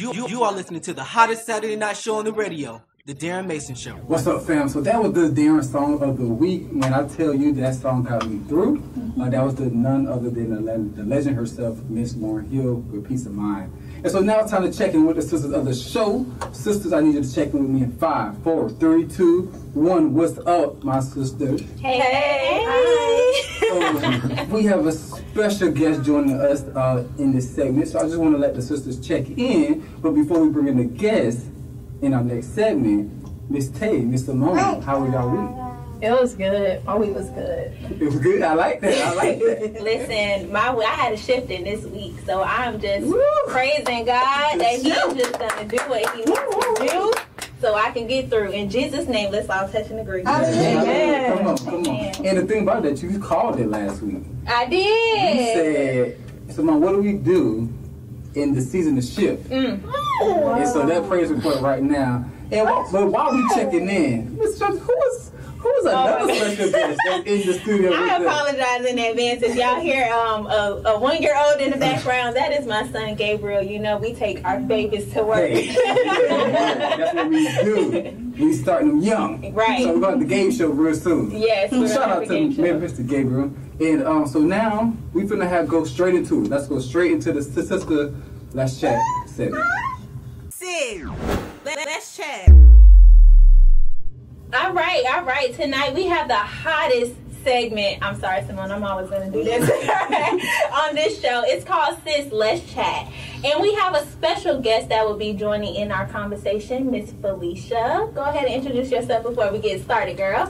You, you, are listening to the hottest Saturday night show on the radio, The Darren Mason Show. What's up, fam? So that was the Darren song of the week. When I tell you that song got me through, uh, that was the none other than the legend herself, Miss Lauryn Hill, with Peace of Mind. And so now it's time to check in with the sisters of the show. Sisters, I need you to check in with me in five, four, three, two, one. What's up, my sister? Hey. So, we have a special guest joining us uh, in this segment, so I just want to let the sisters check in. But before we bring in the guest in our next segment, Miss Tay, Miss Simone, how are y'all week? It was good. My week was good. It was good. I like that. I like that. Listen, my I had a shift in this week, so I'm just Woo. praising God that He's just gonna do what He needs to do, so I can get through. In Jesus' name, let's all touch and agree. Amen. Come on, come on. And the thing about that, you called it last week. I did. You did. so Simone, what do we do in the season of shift? Mm. And so that praise report right now. And wh- but while we checking in, Miss Jones, who was who was another my special guest in the studio I with us? apologize in advance if y'all hear um, a, a one year old in the background. That is my son Gabriel. You know, we take our babies to work. Hey, that's what we do. We starting them young. Right. So we're going to the game show real soon. yes, we're Shout gonna out to a game show. Mr. Gabriel. And um, so now we finna have go straight into it. Let's go straight into the sister. Let's chat segment. Sid, let, let's chat. All right, all right. Tonight we have the hottest segment. I'm sorry, Simone. I'm always going to do this on this show. It's called Sis Let's Chat, and we have a special guest that will be joining in our conversation, Miss Felicia. Go ahead and introduce yourself before we get started, girl.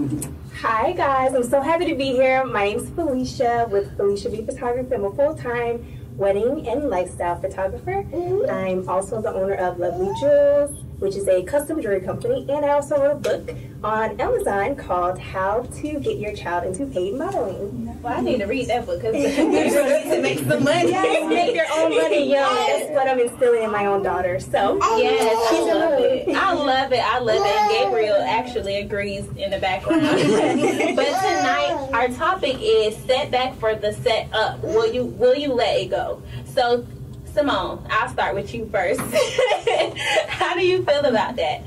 Hi guys, I'm so happy to be here. My name's Felicia with Felicia B Photography. I'm a full-time wedding and lifestyle photographer. I'm also the owner of Lovely Jewels, which is a custom jewelry company, and I also wrote a book on Amazon called How to Get Your Child into Paid Modeling. Well, I need to read that book because we need to make some money. Yes, make your own money young. That's what I'm instilling in my own daughter. So Yes, I love it. I love it. I love it. And Gabriel actually agrees in the background. but tonight, our topic is setback for the set up. Will you will you let it go? So, Simone, I'll start with you first. How do you feel about that?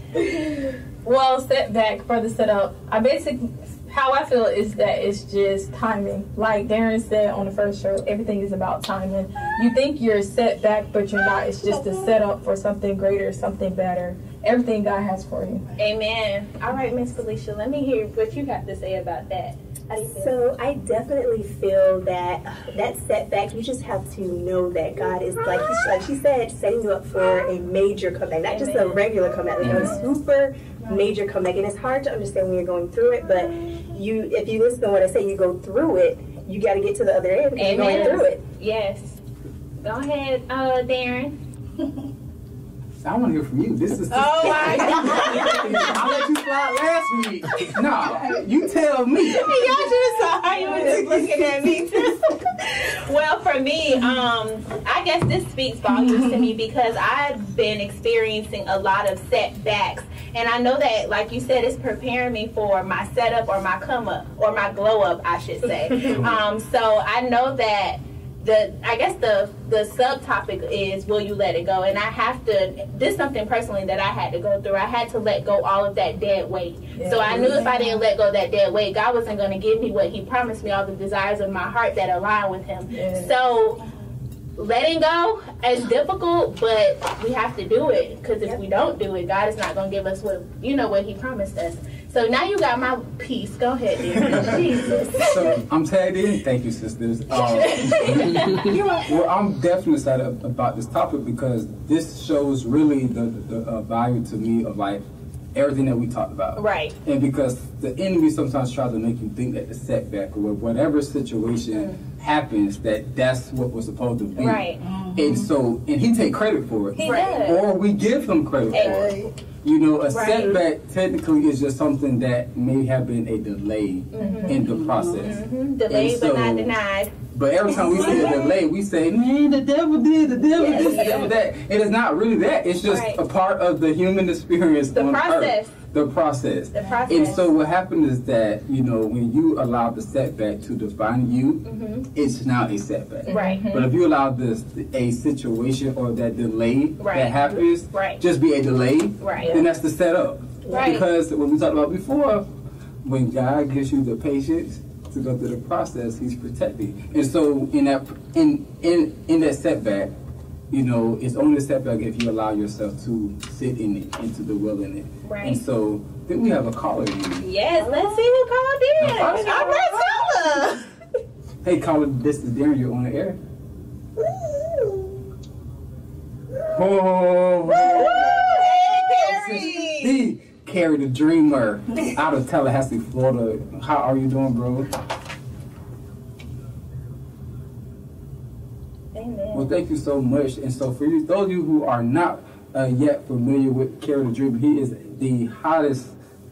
Well, setback for the setup. I basically how I feel is that it's just timing. Like Darren said on the first show, everything is about timing. You think you're set back, but you're not. It's just a setup for something greater, something better. Everything God has for you. Amen. All right, Miss Felicia, let me hear what you have to say about that. How do you feel? So I definitely feel that uh, that setback. You just have to know that God is like he, like she said, setting you up for a major comeback, not just a regular comeback, like a super major comeback. And it's hard to understand when you're going through it, but you, if you listen to what I say, you go through it. You got to get to the other end. because You're going Amen. through it. Yes. Go ahead, uh, Darren. I want to hear from you. This is. Oh, my God. I let you slide last week. No, you tell me. Y'all should have saw how you were just looking at me too. well, for me, um, I guess this speaks volumes to me because I've been experiencing a lot of setbacks, and I know that, like you said, it's preparing me for my setup or my come up or my glow up, I should say. um, so I know that the I guess the the subtopic is will you let it go? And I have to this is something personally that I had to go through. I had to let go all of that dead weight. So I knew if I didn't let go that dead weight God wasn't going to give me what he promised me all the desires of my heart that align with him. Yeah. so letting go is difficult but we have to do it. Because if we don't do it God is not going to give us what you know what he promised us so now you got my piece go ahead dear Jesus So I'm tagged in. Thank you, sisters. Um, well, I'm definitely excited about this topic because this shows really the, the uh, value to me of like everything that we talked about. right And because the enemy sometimes tries to make you think that the setback or whatever situation happens, that that's what was supposed to be. right And so, and he take credit for it. he Right. does Or we give him credit for it. You know, a Right. setback technically is just something that may have been a delay in the process. Mhm. Delayed And but not denied. But every time we say a delay, we say, man, the devil did, the devil Yes. did, the devil that. It is not really that. It's just Right. a part of the human experience The on process. earth. The process. The process. And so what happened is that, you know, when you allow the setback to define you, mm-hmm. it's now a setback. Right. But if you allow this a situation or that delay Right. that happens, Right. just be a delay, Right. then that's the setup. Right. Because what we talked about before, when God gives you the patience to go through the process, He's protecting. And so in that in in in that setback, you know, it's only a setback if you allow yourself to sit in it, into the will in it. Right. And so then we have a caller in. Yes, let's see who called in. All right, tell. Hey caller, this is Darren, you're on the air. Oh, Hey, the Carrie the Dreamer out of Tallahassee, Florida. How are you doing, bro? Amen. Well, thank you so much. And so, for you, those of you who are not uh, yet familiar with Carrie the Dreamer, he is the hottest,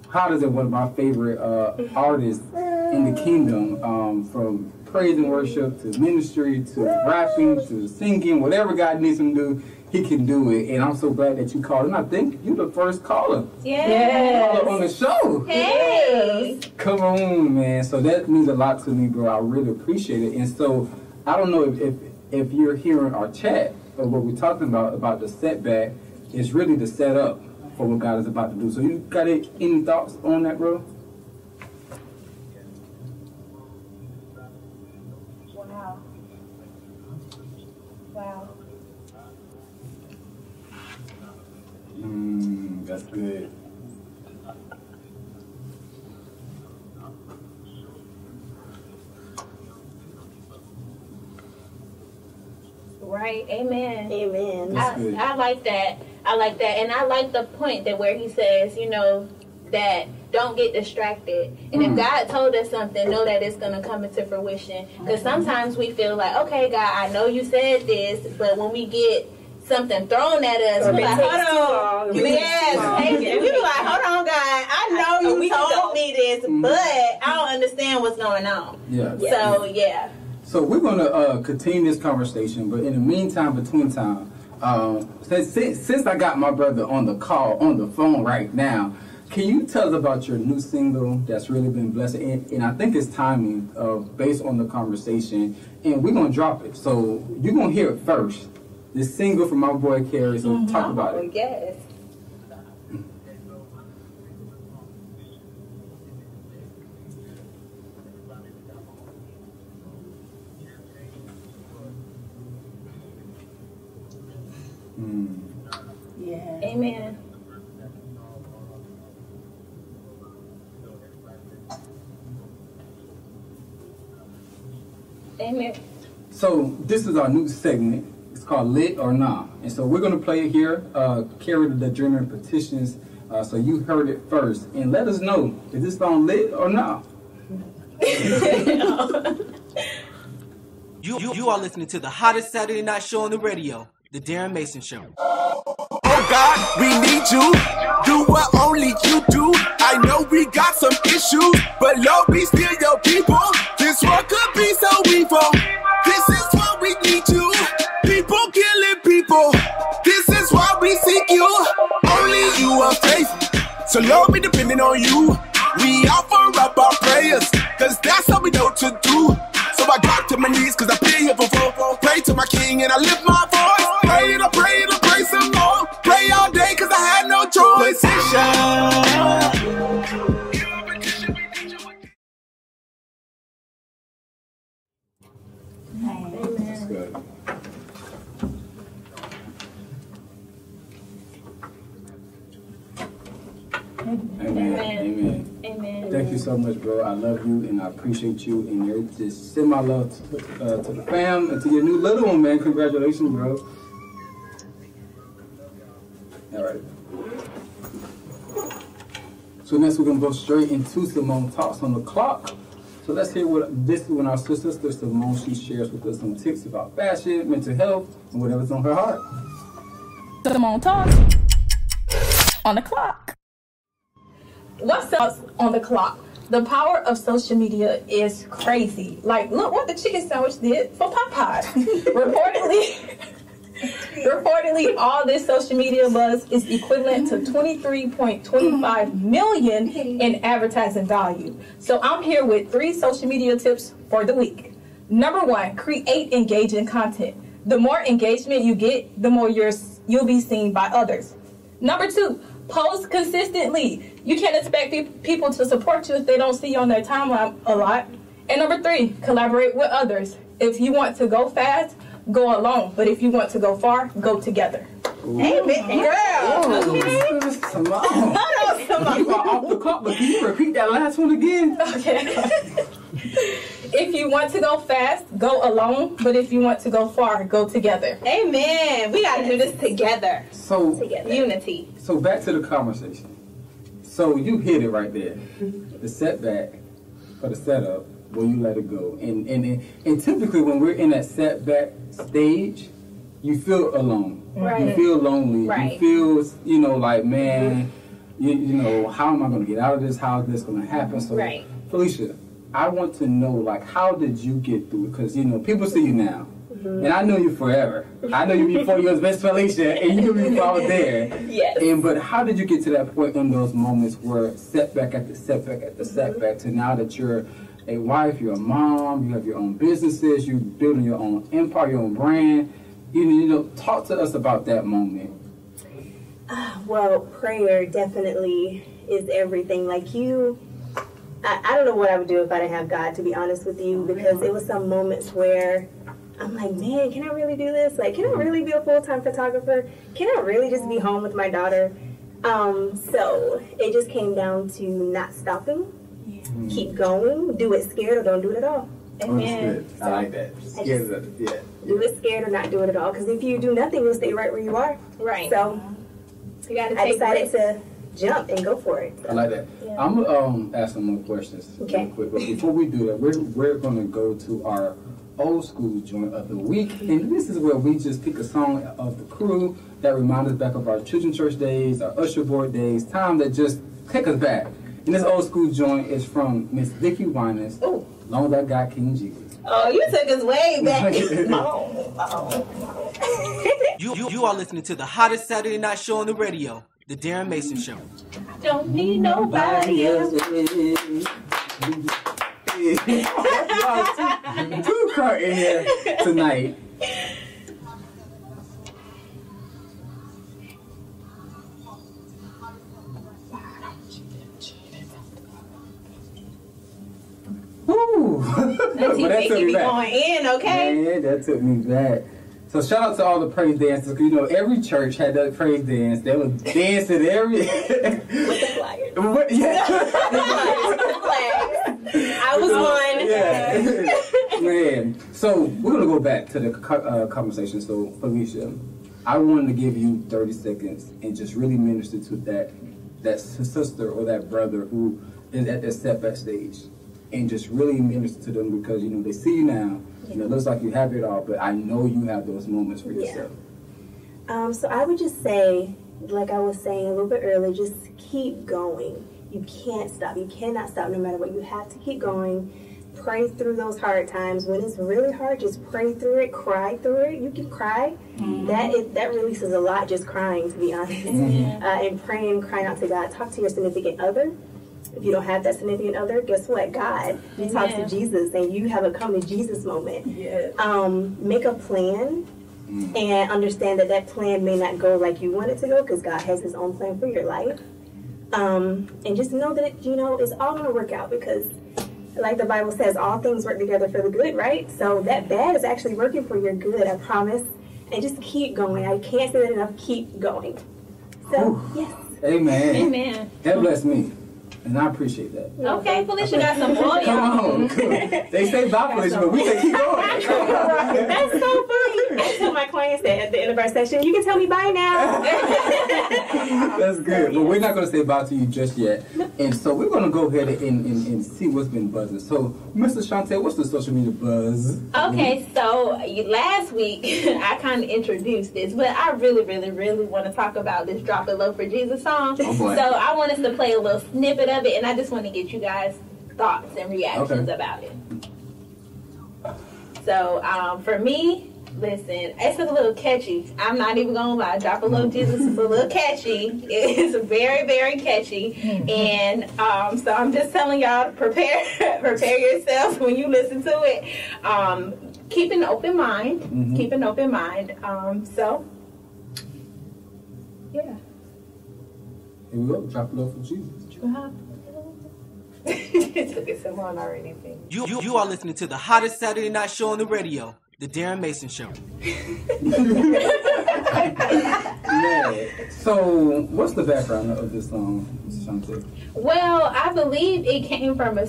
hottest and one of my favorite uh, artists in the kingdom. Um, from praise and worship to ministry to rapping to singing, whatever God needs him to do, he can do it. And I'm so glad that you called. And I think you're the first caller, Yes. caller on the show. Hey. Come on, man. So that means a lot to me, bro. I really appreciate it. And so I don't know if if, if you're hearing our chat or what we're talking about about the setback it's really the setup for what God is about to do. So you got any thoughts on that, bro? Wow. Wow. Mm, that's good. Right. Amen. Amen. I. I like that. I like that, and I like the point that where he says, you know, that don't get distracted. And Mm. if God told us something, know that it's gonna come into fruition. Because sometimes we feel like, okay, God, I know you said this, but when we get something thrown at us, Or we it like, hold on. long, it Yes, too long. thank you. We be like, hold on, God. I know you told me this, but I don't understand what's going on. Yeah. So yeah. So we're gonna uh, continue this conversation, but in the meantime, between time, um, since, since since I got my brother on the call on the phone right now, can you tell us about your new single that's really been blessed? And, and I think it's timing, uh, based on the conversation, and we're gonna drop it. So you're gonna hear it first. This single from my boy Carrie. So talk about it. yes. Mm. Yeah. Amen. Amen. So this is our new segment. It's called Lit or Nah. And so we're gonna play it here. Uh, Carry the Dreamer petitions. Uh, so you heard it first, and let us know is this song lit or not? You, you, you are listening to the hottest Saturday night show on the radio, The Darren Mason Show. Oh God, we need you. Do what only you do. I know we got some issues, but Lord, we still your people. This world could be so evil. This is why we need you. People killing people. This is why we seek you. Only you are faithful. So Lord, we depending on you. Amen. Amen. Amen. Thank you so much, bro. I love you and I appreciate you. And you're just send my love to, uh, to the fam and to your new little one, man. Congratulations, bro. All right. So next we're gonna go straight into Simone talks on the clock. So let's hear what this is when our sister, sister Simone, she shares with us some tips about fashion, mental health, and whatever's on her heart. Simone Talk on the clock. What's else on the clock? The power of social media is crazy. Like, look what the chicken sandwich did for Popeye. Reportedly, Reportedly, all this social media buzz is equivalent to 23.25 million in advertising value. So I'm here with three social media tips for the week. Number one, create engaging content. The more engagement you get, the more you're, you'll be seen by others. Number two, post consistently. You can't expect people to support you if they don't see you on their timeline a lot. And number three, collaborate with others. If you want to go fast, go alone. But if you want to go far, go together. Amen. Girl. Okay. Simone. You are off the clock, but can you repeat that last one again? Okay. if you want to go fast, go alone. But if you want to go far, go together. Amen. We gotta do this together. So, Together. Unity. so back to the conversation. So you hit it right there. The setback for the setup where you let it go. And, and and typically when we're in that setback stage, you feel alone. Right. You feel lonely. Right. You feel you know like man, you, you know how am I going to get out of this? How is this going to happen? So Right. Felicia, I want to know like how did you get through it? Because you know people see you now. Mm-hmm. And I know you forever. I know you before you was Miss Felicia, and you knew me before I was there. Yes. And but how did you get to that point in those moments where setback after setback after setback to now that you're a wife, you're a mom, you have your own businesses, you're building your own empire, your own brand. You know, you know, talk to us about that moment. Well, prayer definitely is everything. Like you, I, I don't know what I would do if I didn't have God, to be honest with you, because it was some moments where I'm like, man, can I really do this? Like, can I really be a full time photographer? Can I really just be home with my daughter? Um, so it just came down to not stopping, keep going, do it scared or don't do it at all. Amen. I like that. I Yeah, just- yeah. Do it scared or not do it at all. Because if you do nothing, you'll stay right where you are. Right. So You gotta I take decided risks. to jump and go for it. I like that. I'm gonna um, ask some more questions Okay. real quick. But before we do that, we're, we're gonna go to our old school joint of the week. And this is where we just pick a song of the crew that reminds us back of our children's church days, our usher board days, time that just take us back. And this old school joint is from Miss Vickie Winans. Oh. Long as I got King Jesus. Oh, you took us way back. You, you, you are listening to the hottest Saturday night show on the radio, The Darren Mason Show. Don't need nobody else. Two car in here tonight. Woo! Auntie Well, that took me back. going in, okay? Man, that took me back. So shout out to all the praise dancers. You know, every church had that praise dance. They was dancing every. With the flyer. What- yeah. I was one. Yeah. Man. So we're gonna go back to the uh, conversation. So Felicia, I wanted to give you 30 seconds and just really minister to that that sister or that brother who is at that setback stage, and just really minister to them because you know they see you now. You know, it looks like you have it all, but I know you have those moments for Yeah. yourself. Um, so I would just say, like I was saying a little bit earlier, just keep going. You can't stop. You cannot stop no matter what. You have to keep going. Pray through those hard times. When it's really hard, just pray through it, cry through it. You can cry. That is, that releases a lot just crying, to be honest. Uh, and praying, crying out to God. Talk to your significant other. If you don't have that significant other, guess what? God. You talk to Jesus, and you have a come to Jesus moment Yes. um, make a plan and understand that that plan may not go like you want it to go because God has His own plan for your life. Um, and just know that you know it's all going to work out because, like the Bible says, all things work together for the good, right? So that bad is actually working for your good. I promise. And just keep going. I can't say that enough. Keep going. So yes. Amen. Amen. That blessed me, and I appreciate that. Okay, Felicia got some oil. Come on, they say bye, Felicia, but we say keep going. That's so funny. I tell my clients that at the end of our session, you can tell me bye now. That's good. But we're not going to say bye to you just yet. And so we're going to go ahead and, and, and see what's been buzzing. So, Mr. Shante, what's the social media buzz? Okay, so you- last week I kind of introduced this, but I really, really, really want to talk about this "Drop It Low for Jesus" song. Oh, so I want us to play a little snippet of it, and I just want to get you guys thoughts and reactions Okay. about it. So um, for me, Listen, it's a little catchy. I'm not even gonna lie. Drop a little Jesus is a little catchy. It's very, very catchy. And um, so I'm just telling y'all to prepare prepare yourselves when you listen to it. Um, keep an open mind. Mhm. Keep an open mind. Um, so yeah. Here we go. Drop it off for Jesus. Took it so long already. You, you, you are listening to the hottest Saturday night show on the radio, The Darren Mason Show. Yeah. So, what's the background of this song, Shante? Well, I believe it came from a,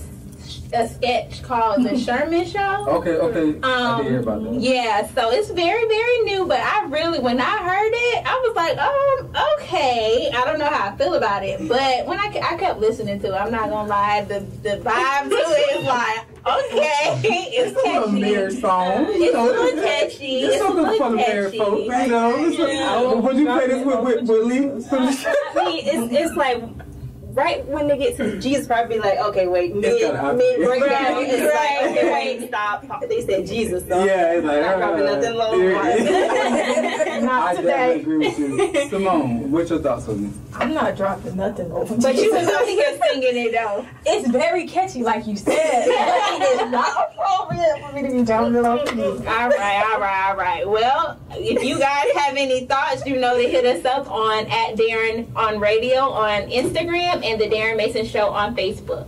a sketch called The Sherman Show. Okay, okay. I did hear about Um, that. yeah, so it's very, very new, but I really, when I heard it, I was like, um, okay. I don't know how I feel about it, but when I, I kept listening to it, I'm not gonna lie, the, the vibe to it is like, okay, it's It's a little catchy. married song. You It's a little catchy. It's It's a something little for the married catchy. folk. You know, it's like, would you play this with, with, with Lee? I mean, it's, it's like right when they get to Jesus, probably like, okay, wait, mid, mid breakdown, Right, It's like, okay, wait, stop. They said Jesus, so Yeah, it's like, Not dropping uh, nothing low. yeah. Not I today. definitely agree with you. Simone, what's your thoughts on this? I'm not dropping nothing over. But you was over here singing it though. it's very catchy, like you said. it is not appropriate for me to be jumping it over you. All right, all right, all right. Well, if you guys have any thoughts, you know to hit us up on at Darren on Radio on Instagram and the Darren Mason Show on Facebook.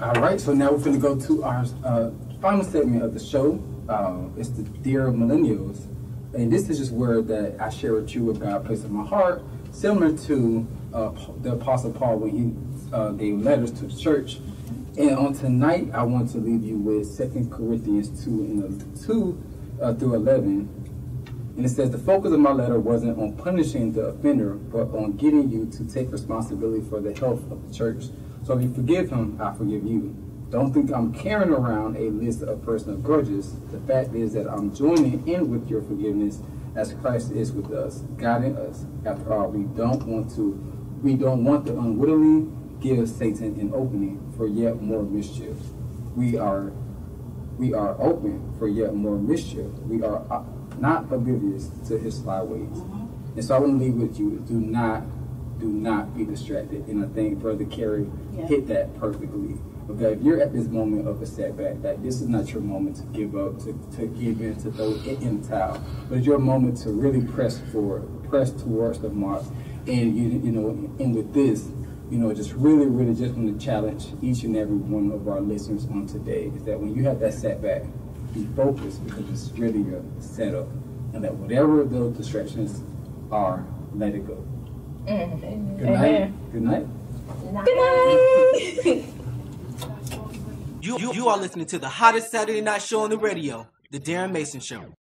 All right, so now we're going to go to our uh, final segment of the show. Um, it's the Dear Millennials. And this is just word that I share with you what God placed in my heart, similar to uh, the Apostle Paul when he uh, gave letters to the church. And on tonight, I want to leave you with 2 Corinthians 2 and 2 uh, through 11. And it says, The focus of my letter wasn't on punishing the offender, but on getting you to take responsibility for the health of the church. So if you forgive him, I forgive you. Don't think I'm carrying around a list of personal grudges. The fact is that I'm joining in with your forgiveness as Christ is with us, guiding us. After all, we don't want to, we don't want to unwittingly give Satan an opening for yet more mischief. We are we are open for yet more mischief. We are uh, not oblivious to his sly ways. And so I want to leave with you: do not, do not be distracted. And I think Brother Kerry hit that perfectly. Okay, if you're at this moment of a setback, that this is not your moment to give up, to, to give in, to throw it in the towel, but it's your moment to really press forward, press towards the mark. And you, you know, and with this, you know, just really, really just want to challenge each and every one of our listeners on today is that when you have that setback, be focused because it's really your setup. And that whatever those distractions are, let it go. Mm-hmm. Mm-hmm. Good night. Good night. You, you, you are listening to the hottest Saturday night show on the radio, The Darren Mason Show.